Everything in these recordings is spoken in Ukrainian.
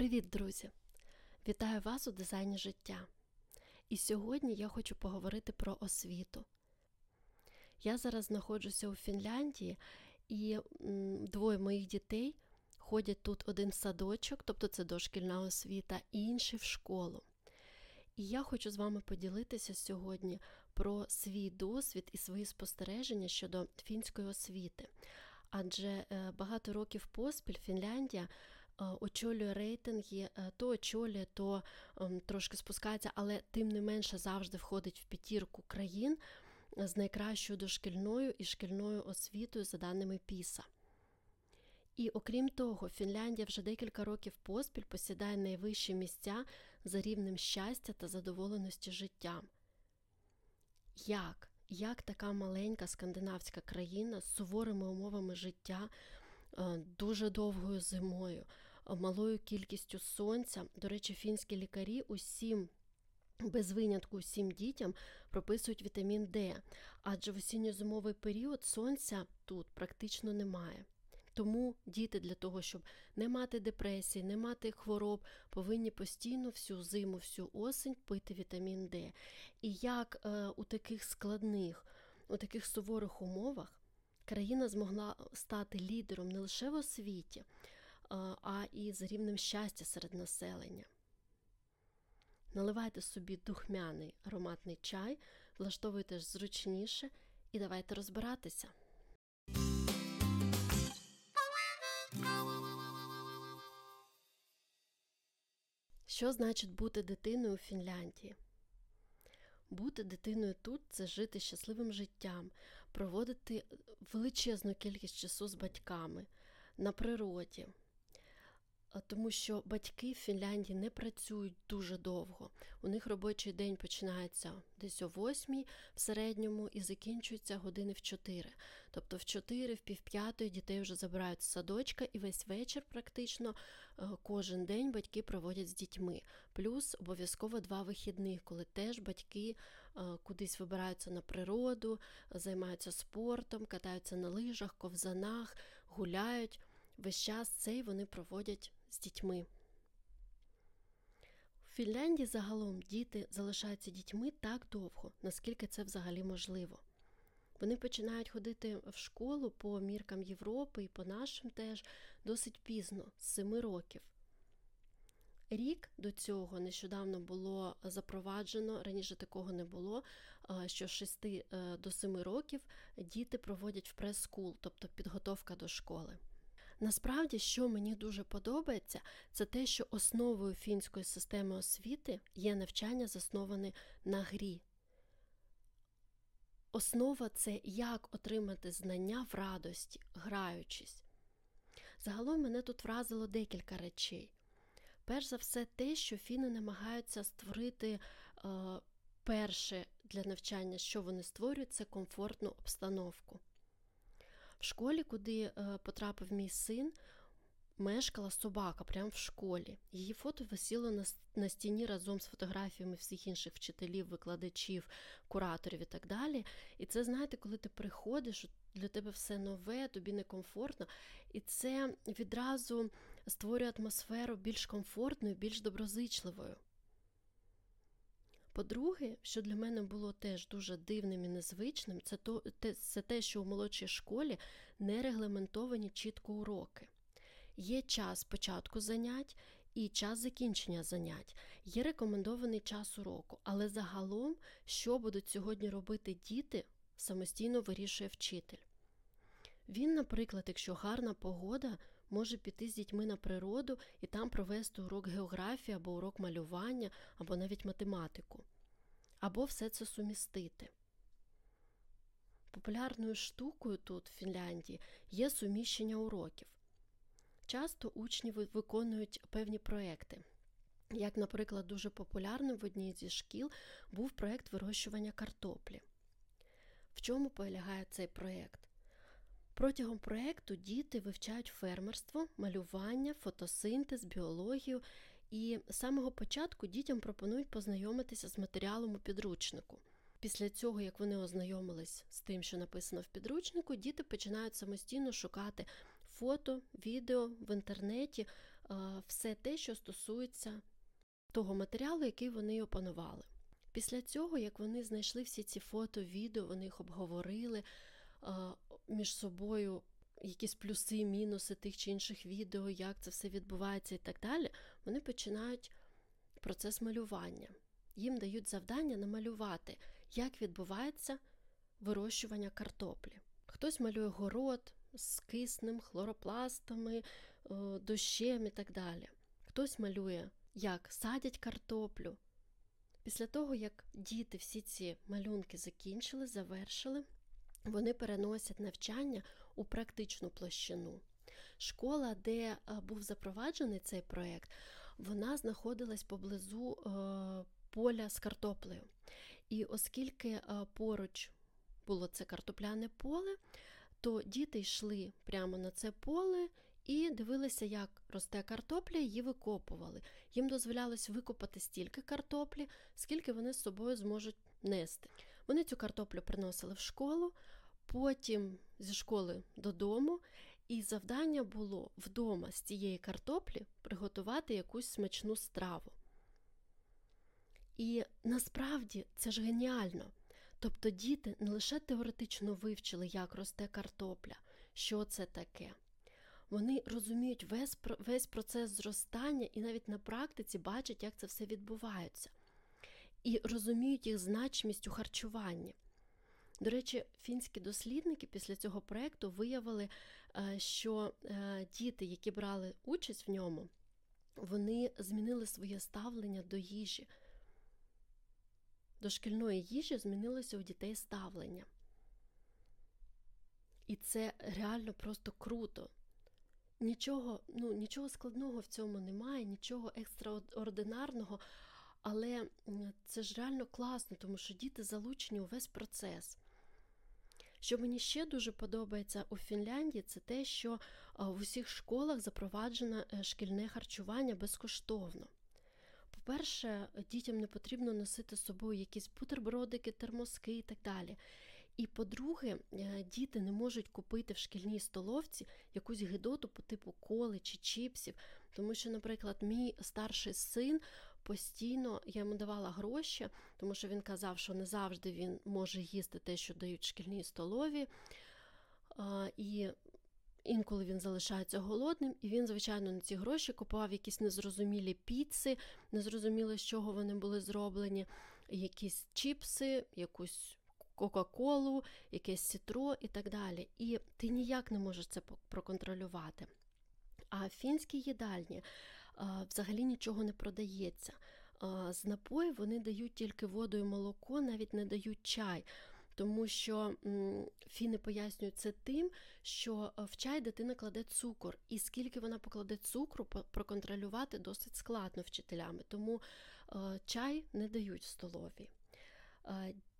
Привіт, друзі! Вітаю вас у дизайні життя. І сьогодні я хочу поговорити про освіту. Я зараз знаходжуся у Фінляндії, і двоє моїх дітей ходять тут один в садочок, тобто це дошкільна освіта, і інший в школу. І я хочу з вами поділитися сьогодні про свій досвід і свої спостереження щодо фінської освіти. Адже е, багато років поспіль Фінляндія очолює рейтинги, е, то очолює, то ем, трошки спускається, але тим не менше завжди входить в п'ятірку країн з найкращою дошкільною і шкільною освітою за даними ПІСА. І окрім того, Фінляндія вже декілька років поспіль посідає найвищі місця за рівнем щастя та задоволеності життям. Як? Як така маленька скандинавська країна з суворими умовами життя, е, дуже довгою зимою, малою кількістю сонця. До речі, фінські лікарі усім. Без винятку усім дітям прописують вітамін Д, адже в осінньо-зимовий період сонця тут практично немає. Тому діти для того, щоб не мати депресії, не мати хвороб, повинні постійно всю зиму, всю осень пити вітамін Д. І як е, у таких складних, у таких суворих умовах країна змогла стати лідером не лише в освіті, а і з рівнем щастя серед населення. Наливайте собі духмяний ароматний чай, влаштовуйте зручніше і давайте розбиратися. Що значить бути дитиною у Фінляндії? Бути дитиною тут це жити щасливим життям, проводити величезну кількість часу з батьками на природі, тому що батьки в Фінляндії не працюють дуже довго. У них робочий день починається десь о 8 в середньому і закінчується години в 4. Тобто в 4, в півп'ятої дітей вже забирають з садочка, і весь вечір практично е, кожен день батьки проводять з дітьми. Плюс обов'язково два вихідних, коли теж батьки е, кудись вибираються на природу, займаються спортом, катаються на лижах, ковзанах, гуляють. Весь час цей вони проводять з дітьми. У Фінляндії загалом діти залишаються дітьми так довго, наскільки це взагалі можливо. Вони починають ходити в школу по міркам Європи і по нашим теж досить пізно, з 7 років. Рік до цього нещодавно було запроваджено, раніше такого не було, що з 6 е, до 7 років діти проводять в прес-скул, тобто підготовка до школи. Насправді, що мені дуже подобається, це те, що основою фінської системи освіти є навчання, засноване на грі. Основа це як отримати знання в радості, граючись. Загалом мене тут вразило декілька речей. Перш за все, те, що фіни намагаються створити е, перше для навчання, що вони створюють, це комфортну обстановку. В школі, куди е, потрапив мій син, мешкала собака прямо в школі. Її фото висіло на, на стіні разом з фотографіями всіх інших вчителів, викладачів, кураторів і так далі. І це, знаєте, коли ти приходиш, для тебе все нове, тобі некомфортно. І це відразу створює атмосферу більш комфортною, більш доброзичливою. По-друге, що для мене було теж дуже дивним і незвичним, це то, це те, що у молодшій школі не регламентовані чітко уроки. Є час початку занять і час закінчення занять, є рекомендований час уроку, але загалом, що будуть сьогодні робити діти, самостійно вирішує вчитель. Він, наприклад, якщо гарна погода, може піти з дітьми на природу і там провести урок географії або урок малювання, або навіть математику, або все це сумістити. Популярною штукою тут, в Фінляндії, є суміщення уроків. Часто учні виконують певні проекти. Як, наприклад, дуже популярним в одній зі шкіл був проєкт вирощування картоплі. В чому полягає цей проєкт? Протягом проєкту діти вивчають фермерство, малювання, фотосинтез, біологію, і з самого початку дітям пропонують познайомитися з матеріалом у підручнику. Після цього, як вони ознайомились з тим, що написано в підручнику, діти починають самостійно шукати фото, відео в інтернеті, все те, що стосується того матеріалу, який вони опанували. Після цього, як вони знайшли всі ці фото, відео, вони їх обговорили між собою. Якісь плюси, мінуси тих чи інших відео, як це все відбувається і так далі, вони починають процес малювання. Їм дають завдання намалювати, як відбувається вирощування картоплі. Хтось малює город з киснем, хлоропластами, дощем і так далі. Хтось малює, як садять картоплю. Після того, як діти всі ці малюнки закінчили, завершили, вони переносять навчання у практичну площину. Школа, де був запроваджений цей проєкт, вона знаходилась поблизу поля з картоплею. І оскільки поруч було це картопляне поле, то діти йшли прямо на це поле і дивилися, як росте картопля, її викопували. Їм дозволялось викопати стільки картоплі, скільки вони з собою зможуть нести. Вони цю картоплю приносили в школу, потім зі школи додому, і завдання було вдома з цієї картоплі приготувати якусь смачну страву. І насправді це ж геніально. Тобто діти не лише теоретично вивчили, як росте картопля, що це таке. Вони розуміють весь весь процес зростання і навіть на практиці бачать, як це все відбувається, і розуміють їх значимість у харчуванні. До речі, фінські дослідники після цього проєкту виявили, е, що е, діти, які брали участь в ньому, вони змінили своє ставлення до їжі. До шкільної їжі змінилося у дітей ставлення. І це реально просто круто. Нічого ну, нічого складного в цьому немає, нічого екстраординарного, але це ж реально класно, тому що діти залучені у весь процес. Що мені ще дуже подобається у Фінляндії, це те, що в усіх школах запроваджено е, шкільне харчування безкоштовно. По-перше, дітям не потрібно носити з собою якісь бутербродики, термоски і так далі. І по-друге, е, діти не можуть купити в шкільній столовці якусь гидоту по типу коли чи чіпсів. Тому що, наприклад, мій старший син постійно я йому давала гроші, тому що він казав, що не завжди він може їсти те, що дають в шкільній столові. І інколи він залишається голодним, і він, звичайно, на ці гроші купував якісь незрозумілі піци, незрозуміло, з чого вони були зроблені, якісь чіпси, якусь. Кока-колу, якесь сітро і так далі. І ти ніяк не можеш це проконтролювати. А в фінській їдальні взагалі нічого не продається. З напоїв вони дають тільки воду і молоко, навіть не дають чай. Тому що фіни пояснюють це тим, що в чай дитина кладе цукор, і скільки вона покладе цукру, проконтролювати досить складно вчителями. Тому чай не дають в столові.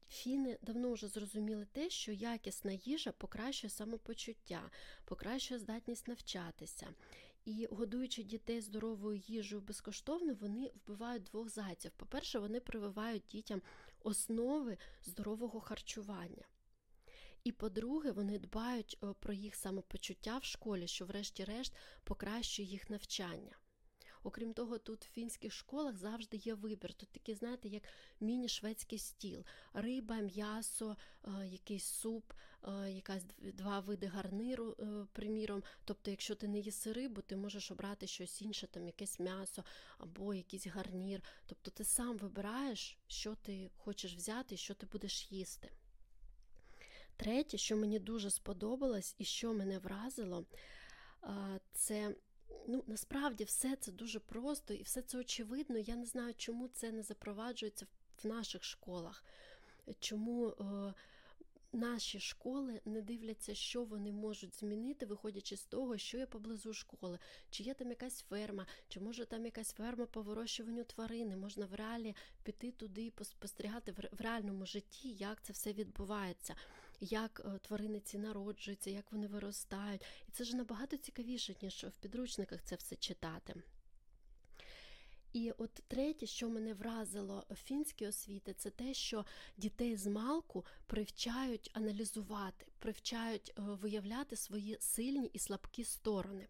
Фіни давно вже зрозуміли те, що якісна їжа покращує самопочуття, покращує здатність навчатися. І годуючи дітей здоровою їжею безкоштовно, вони вбивають двох зайців. По-перше, вони прививають дітям основи здорового харчування. І по-друге, вони дбають е, про їх самопочуття в школі, що, врешті-решт, покращує їх навчання. Окрім того, тут в фінських школах завжди є вибір. Тут такий, знаєте, як міні-шведський стіл, риба, м'ясо, е, якийсь суп, якась два види гарниру, е, приміром. Тобто, якщо ти не їси рибу, ти можеш обрати щось інше, там якесь м'ясо або якийсь гарнір. Тобто ти сам вибираєш, що ти хочеш взяти що ти будеш їсти. Третє, що мені дуже сподобалось і що мене вразило, це Ну, насправді все це дуже просто і все це очевидно. Я не знаю, чому це не запроваджується в наших школах, чому е, наші школи не дивляться, що вони можуть змінити, виходячи з того, що є поблизу школи, чи є там якась ферма, чи може там якась ферма по вирощуванню тварини, можна в реалі піти туди і спостерігати в реальному житті, як це все відбувається як е, тварини ці народжуються, як вони виростають. І це ж набагато цікавіше, ніж в підручниках це все читати. І от третє, що мене вразило в фінській освіти, це те, що дітей з малку привчають аналізувати, привчають е, виявляти свої сильні і слабкі сторони.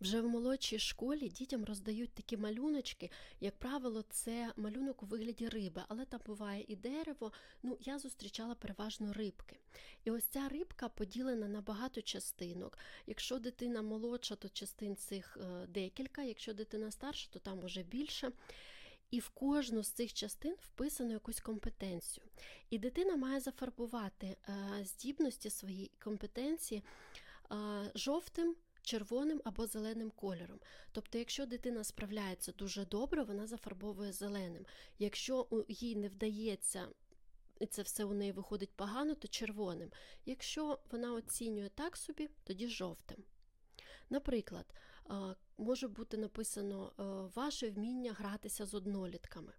Вже в молодшій школі дітям роздають такі малюночки, як правило, це малюнок у вигляді риби, але там буває і дерево. Ну, я зустрічала переважно рибки. І ось ця рибка поділена на багато частинок. Якщо дитина молодша, то частин цих е, декілька, якщо дитина старша, то там уже більше. І в кожну з цих частин вписано якусь компетенцію. І дитина має зафарбувати е, здібності своєї компетенції е, жовтим червоним або зеленим кольором. Тобто, якщо дитина справляється дуже добре, вона зафарбовує зеленим. Якщо їй не вдається, і це все у неї виходить погано, то червоним. Якщо вона оцінює так собі, тоді жовтим. Наприклад, може бути написано ваше вміння гратися з однолітками.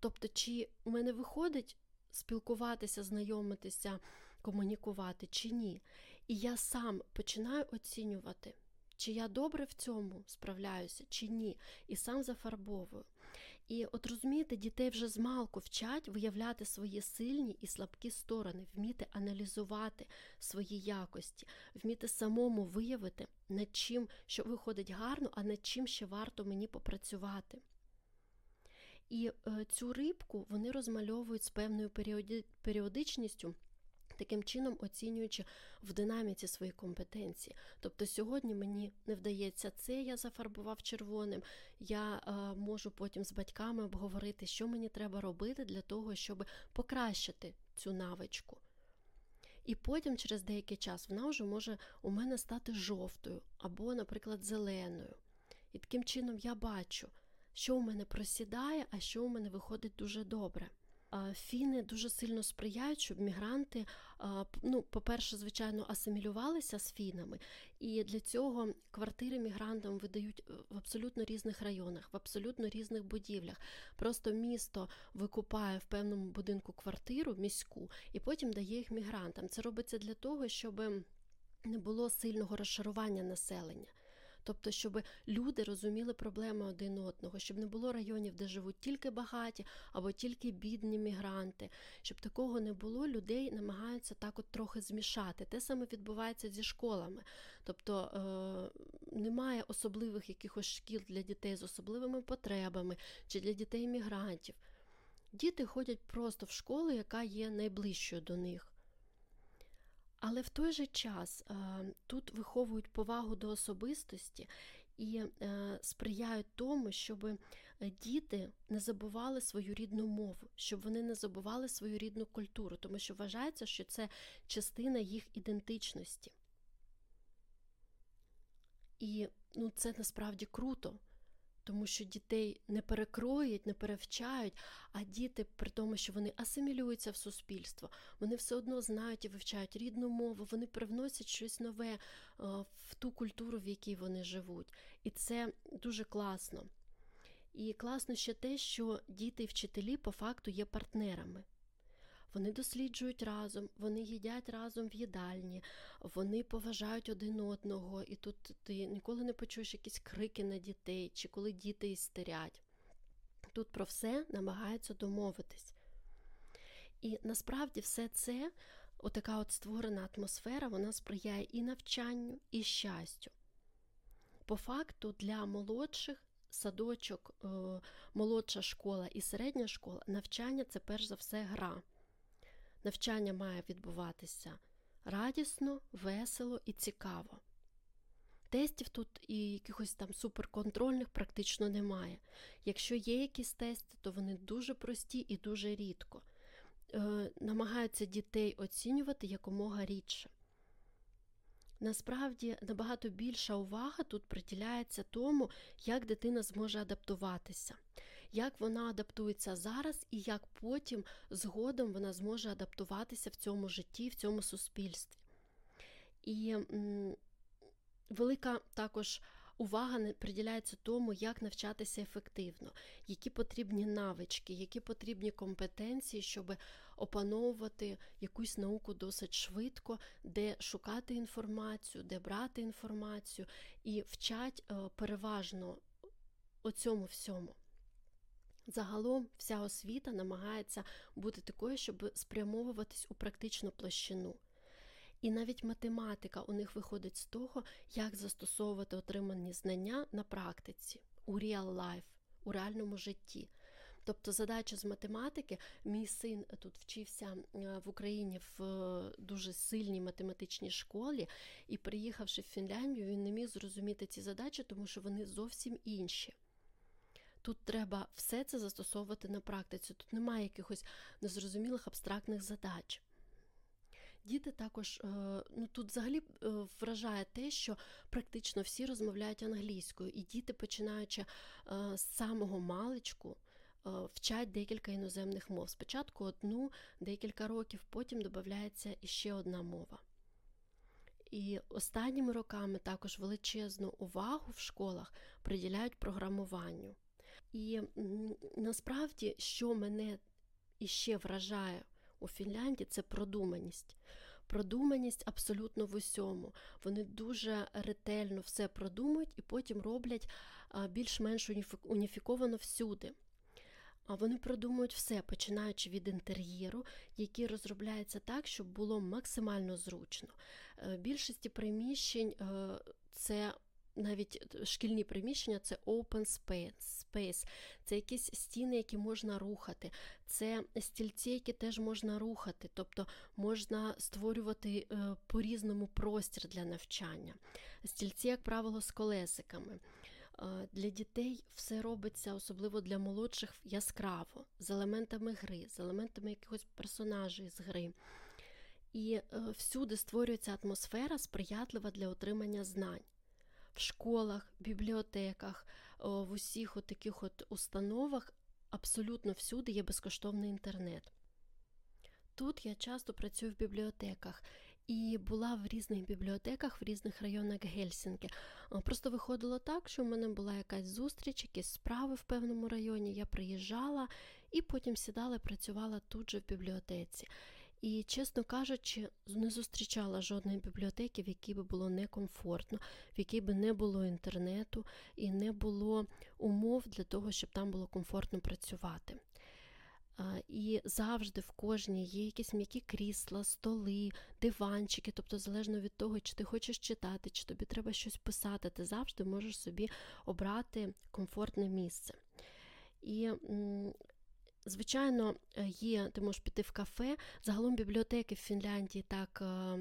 Тобто, чи в мене виходить спілкуватися, знайомитися, комунікувати, чи ні. І я сам починаю оцінювати, чи я добре в цьому справляюся, чи ні, і сам зафарбовую. І от розумієте, дітей вже з малку вчать виявляти свої сильні і слабкі сторони, вміти аналізувати свої якості, вміти самому виявити, над чим, що виходить гарно, а над чим ще варто мені попрацювати. І е, цю рибку вони розмальовують з певною періодичністю таким чином оцінюючи в динаміці свої компетенції. Тобто сьогодні мені не вдається це, я зафарбував червоним, я е, можу потім з батьками обговорити, що мені треба робити для того, щоб покращити цю навичку. І потім, через деякий час, вона вже може у мене стати жовтою або, наприклад, зеленою. І таким чином я бачу, що у мене просідає, а що у мене виходить дуже добре. Фіни дуже сильно сприяють, щоб мігранти, ну, по-перше, звичайно, асимілювалися з фінами, і для цього квартири мігрантам видають е, в абсолютно різних районах, в абсолютно різних будівлях. Просто місто викупає в певному будинку квартиру міську і потім дає їх мігрантам. Це робиться для того, щоб не було сильного розшарування населення. Тобто, щоб люди розуміли проблеми один одного, щоб не було районів, де живуть тільки багаті або тільки бідні мігранти, щоб такого не було, людей намагаються так от трохи змішати. Те саме відбувається зі школами. Тобто е, немає особливих якихось шкіл для дітей з особливими потребами чи для дітей мігрантів. Діти ходять просто в школу, яка є найближчою до них. Але в той же час тут виховують повагу до особистості і е, сприяють тому, щоб е, діти не забували свою рідну мову, щоб вони не забували свою рідну культуру, тому що вважається, що це частина їх ідентичності. І ну, це насправді круто тому що дітей не перекроють, не перевчають, а діти, при тому, що вони асимілюються в суспільство, вони все одно знають і вивчають рідну мову, вони привносять щось нове е, в ту культуру, в якій вони живуть. І це дуже класно. І класно ще те, що діти і вчителі по факту є партнерами. Вони досліджують разом, вони їдять разом в їдальні, вони поважають один одного, і тут ти ніколи не почуєш якісь крики на дітей чи коли діти істерять. Тут про все намагаються домовитись. І насправді все це, отака от створена атмосфера, вона сприяє і навчанню, і щастю. По факту, для молодших садочок, е, молодша школа і середня школа навчання це перш за все гра навчання має відбуватися радісно, весело і цікаво. Тестів тут і якихось там суперконтрольних практично немає. Якщо є якісь тести, то вони дуже прості і дуже рідко. Е, Намагаються дітей оцінювати якомога рідше. Насправді набагато більша увага тут приділяється тому, як дитина зможе адаптуватися як вона адаптується зараз, і як потім згодом вона зможе адаптуватися в цьому житті, в цьому суспільстві. І м, велика також увага приділяється тому, як навчатися ефективно, які потрібні навички, які потрібні компетенції, щоб опановувати якусь науку досить швидко, де шукати інформацію, де брати інформацію, і вчать е, переважно оцьому всьому. Загалом вся освіта намагається бути такою, щоб спрямовуватись у практичну площину. І навіть математика у них виходить з того, як застосовувати отримані знання на практиці у real life, у реальному житті. Тобто задача з математики, мій син тут вчився в Україні в дуже сильній математичній школі, і приїхавши в Фінляндію, він не міг зрозуміти ці задачі, тому що вони зовсім інші. Тут треба все це застосовувати на практиці. Тут немає якихось незрозумілих абстрактних задач. Діти також, ну тут взагалі вражає те, що практично всі розмовляють англійською, і діти, починаючи з самого маличку, вчать декілька іноземних мов. Спочатку одну, декілька років, потім додається іще одна мова. І останніми роками також величезну увагу в школах приділяють програмуванню. І насправді, що мене іще вражає у Фінляндії, це продуманість. Продуманість абсолютно в усьому. Вони дуже ретельно все продумують і потім роблять більш-менш уніфіковано всюди. А Вони продумують все, починаючи від інтер'єру, який розробляється так, щоб було максимально зручно. Е, більшості приміщень це навіть шкільні приміщення це open space, це якісь стіни, які можна рухати, це стільці, які теж можна рухати, тобто можна створювати е, по-різному простір для навчання. Стільці, як правило, з колесиками. Для дітей все робиться, особливо для молодших, яскраво, з елементами гри, з елементами якихось персонажей з гри. І е, всюди створюється атмосфера сприятлива для отримання знань. В школах, бібліотеках, в усіх от таких от установах абсолютно всюди є безкоштовний інтернет. Тут я часто працюю в бібліотеках і була в різних бібліотеках в різних районах Гельсінки. Просто виходило так, що в мене була якась зустріч, якісь справи в певному районі. Я приїжджала і потім сідала працювала тут же в бібліотеці. І, чесно кажучи, не зустрічала жодної бібліотеки, в якій би було некомфортно, в якій би не було інтернету і не було умов для того, щоб там було комфортно працювати. І завжди в кожній є якісь м'які крісла, столи, диванчики, тобто, залежно від того, чи ти хочеш читати, чи тобі треба щось писати, ти завжди можеш собі обрати комфортне місце. І Звичайно, е, є, ти можеш піти в кафе. Загалом бібліотеки в Фінляндії так е,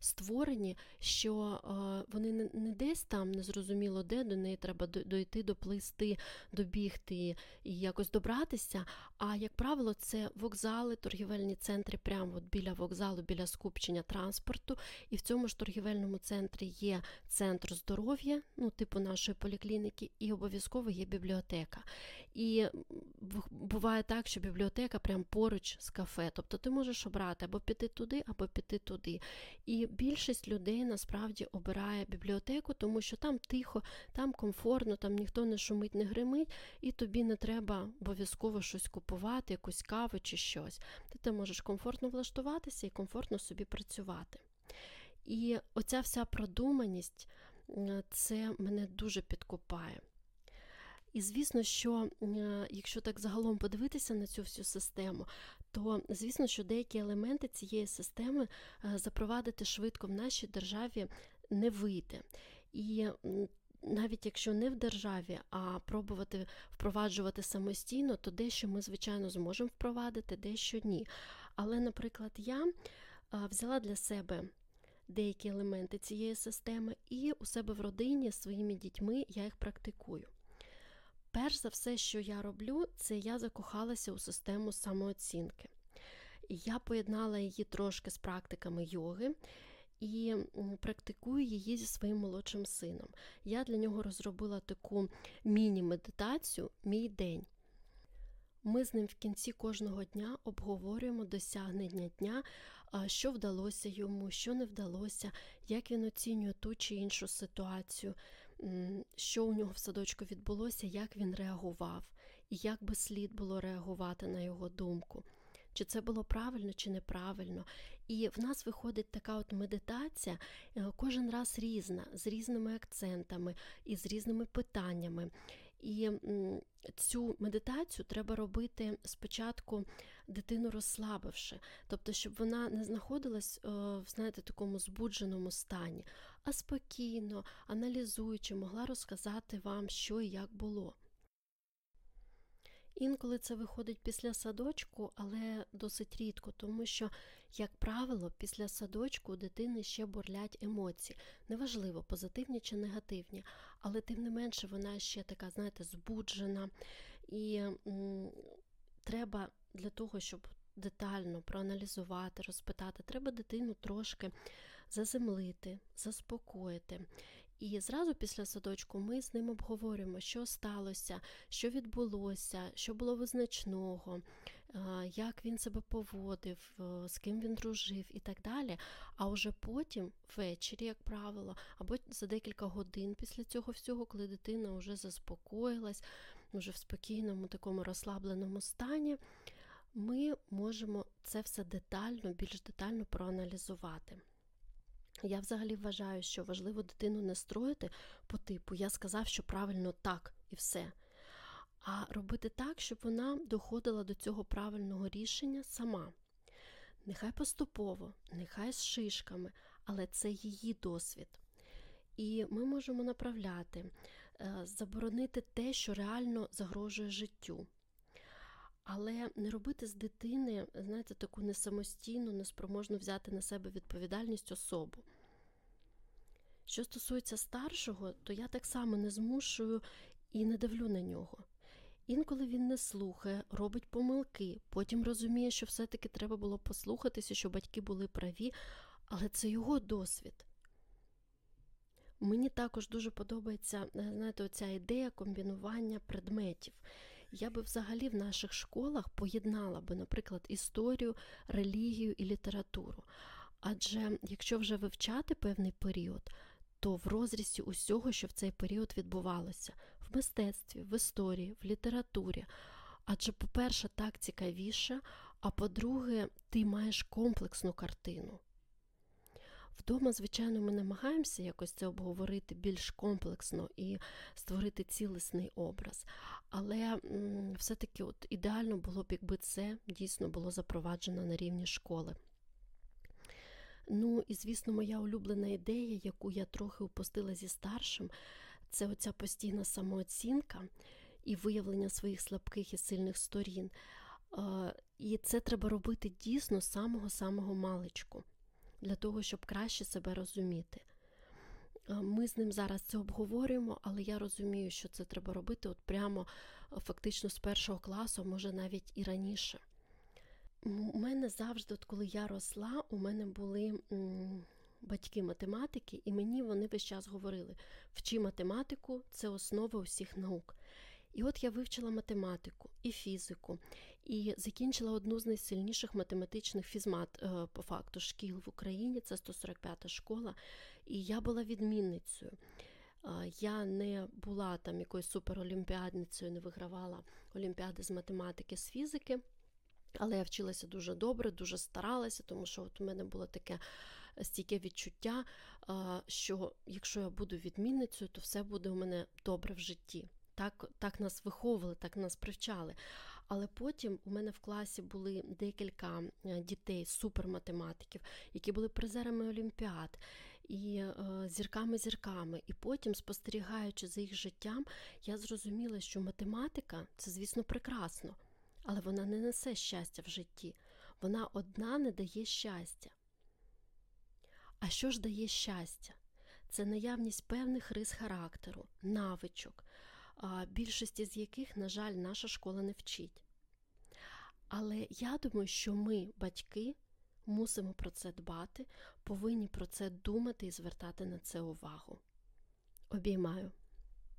створені, що е, вони не десь там незрозуміло де, до неї треба дойти, доплисти, добігти і якось добратися. А як правило, це вокзали, торгівельні центри прямо от біля вокзалу, біля скупчення транспорту. І в цьому ж торгівельному центрі є центр здоров'я, ну, типу нашої поліклініки, і обов'язково є бібліотека. І буває так, що бібліотека прямо поруч з кафе. Тобто ти можеш обрати або піти туди, або піти туди. І більшість людей насправді обирає бібліотеку, тому що там тихо, там комфортно, там ніхто не шумить, не гримить, і тобі не треба обов'язково щось купувати, якусь каву чи щось. Ти там можеш комфортно влаштуватися і комфортно собі працювати. І оця вся продуманість, це мене дуже підкупає. І звісно, що е, якщо так загалом подивитися на цю всю систему, то звісно, що деякі елементи цієї системи е, запровадити швидко в нашій державі не вийде. І навіть якщо не в державі, а пробувати впроваджувати самостійно, то дещо ми, звичайно, зможемо впровадити, дещо ні. Але, наприклад, я е, взяла для себе деякі елементи цієї системи, і у себе в родині своїми дітьми я їх практикую. Перш за все, що я роблю, це я закохалася у систему самооцінки. Я поєднала її трошки з практиками йоги і практикую її зі своїм молодшим сином. Я для нього розробила таку міні-медитацію Мій день. Ми з ним в кінці кожного дня обговорюємо досягнення дня, що вдалося йому, що не вдалося, як він оцінює ту чи іншу ситуацію що у нього в садочку відбулося, як він реагував, і як би слід було реагувати на його думку. Чи це було правильно, чи неправильно. І в нас виходить така от медитація, е, кожен раз різна, з різними акцентами і з різними питаннями. І цю медитацію треба робити спочатку дитину розслабивши, тобто, щоб вона не знаходилась е, в знаєте, такому збудженому стані, а спокійно, аналізуючи, могла розказати вам, що і як було. Інколи це виходить після садочку, але досить рідко, тому що, як правило, після садочку у дитини ще бурлять емоції. Неважливо, позитивні чи негативні, але тим не менше вона ще така, знаєте, збуджена. І м, треба для того, щоб детально проаналізувати, розпитати, треба дитину трошки заземлити, заспокоїти. І зразу після садочку ми з ним обговорюємо, що сталося, що відбулося, що було визначного, як він себе поводив, з ким він дружив і так далі. А вже потім, ввечері, як правило, або за декілька годин після цього всього, коли дитина вже заспокоїлась, вже в спокійному, такому розслабленому стані, ми можемо це все детально, більш детально проаналізувати. Я взагалі вважаю, що важливо дитину не строїти по типу Я сказав, що правильно так і все. А робити так, щоб вона доходила до цього правильного рішення сама. Нехай поступово, нехай з шишками, але це її досвід. І ми можемо направляти, е, заборонити те, що реально загрожує життю. Але не робити з дитини, знаєте, таку несамостійну, неспроможну взяти на себе відповідальність особу. Що стосується старшого, то я так само не змушую і не давлю на нього. Інколи він не слухає, робить помилки, потім розуміє, що все-таки треба було послухатися, що батьки були праві, але це його досвід. Мені також дуже подобається знаєте, оця ідея комбінування предметів. Я би взагалі в наших школах поєднала би, наприклад, історію, релігію і літературу. Адже якщо вже вивчати певний період, то в розрізі усього, що в цей період відбувалося, в мистецтві, в історії, в літературі. Адже, по-перше, так цікавіше, а по-друге, ти маєш комплексну картину. Вдома, звичайно, ми намагаємося якось це обговорити більш комплексно і створити цілісний образ. Але все-таки от ідеально було б, якби це дійсно було запроваджено на рівні школи. Ну і, звісно, моя улюблена ідея, яку я трохи упустила зі старшим, це оця постійна самооцінка і виявлення своїх слабких і сильних сторін. І це треба робити дійсно з самого-самого маличку, для того, щоб краще себе розуміти. Ми з ним зараз це обговорюємо, але я розумію, що це треба робити от прямо фактично з першого класу, може навіть і раніше. У мене завжди, от коли я росла, у мене були м, батьки математики, і мені вони весь час говорили: вчи математику це основа усіх наук. І от я вивчила математику і фізику, і закінчила одну з найсильніших математичних фізмат е, по факту шкіл в Україні, це 145-та школа, і я була відмінницею. Я не була там якоюсь суперолімпіадницею, не вигравала олімпіади з математики, з фізики. Але я вчилася дуже добре, дуже старалася, тому що от у мене було таке стійке відчуття, що якщо я буду відмінницею, то все буде у мене добре в житті. Так так нас виховували, так нас привчали. Але потім у мене в класі були декілька е, дітей, суперматематиків, які були призерами олімпіад і зірками-зірками. І потім, спостерігаючи за їх життям, я зрозуміла, що математика це, звісно, прекрасно але вона не несе щастя в житті. Вона одна не дає щастя. А що ж дає щастя? Це наявність певних рис характеру, навичок, більшості з яких, на жаль, наша школа не вчить. Але я думаю, що ми, батьки, мусимо про це дбати, повинні про це думати і звертати на це увагу. Обіймаю.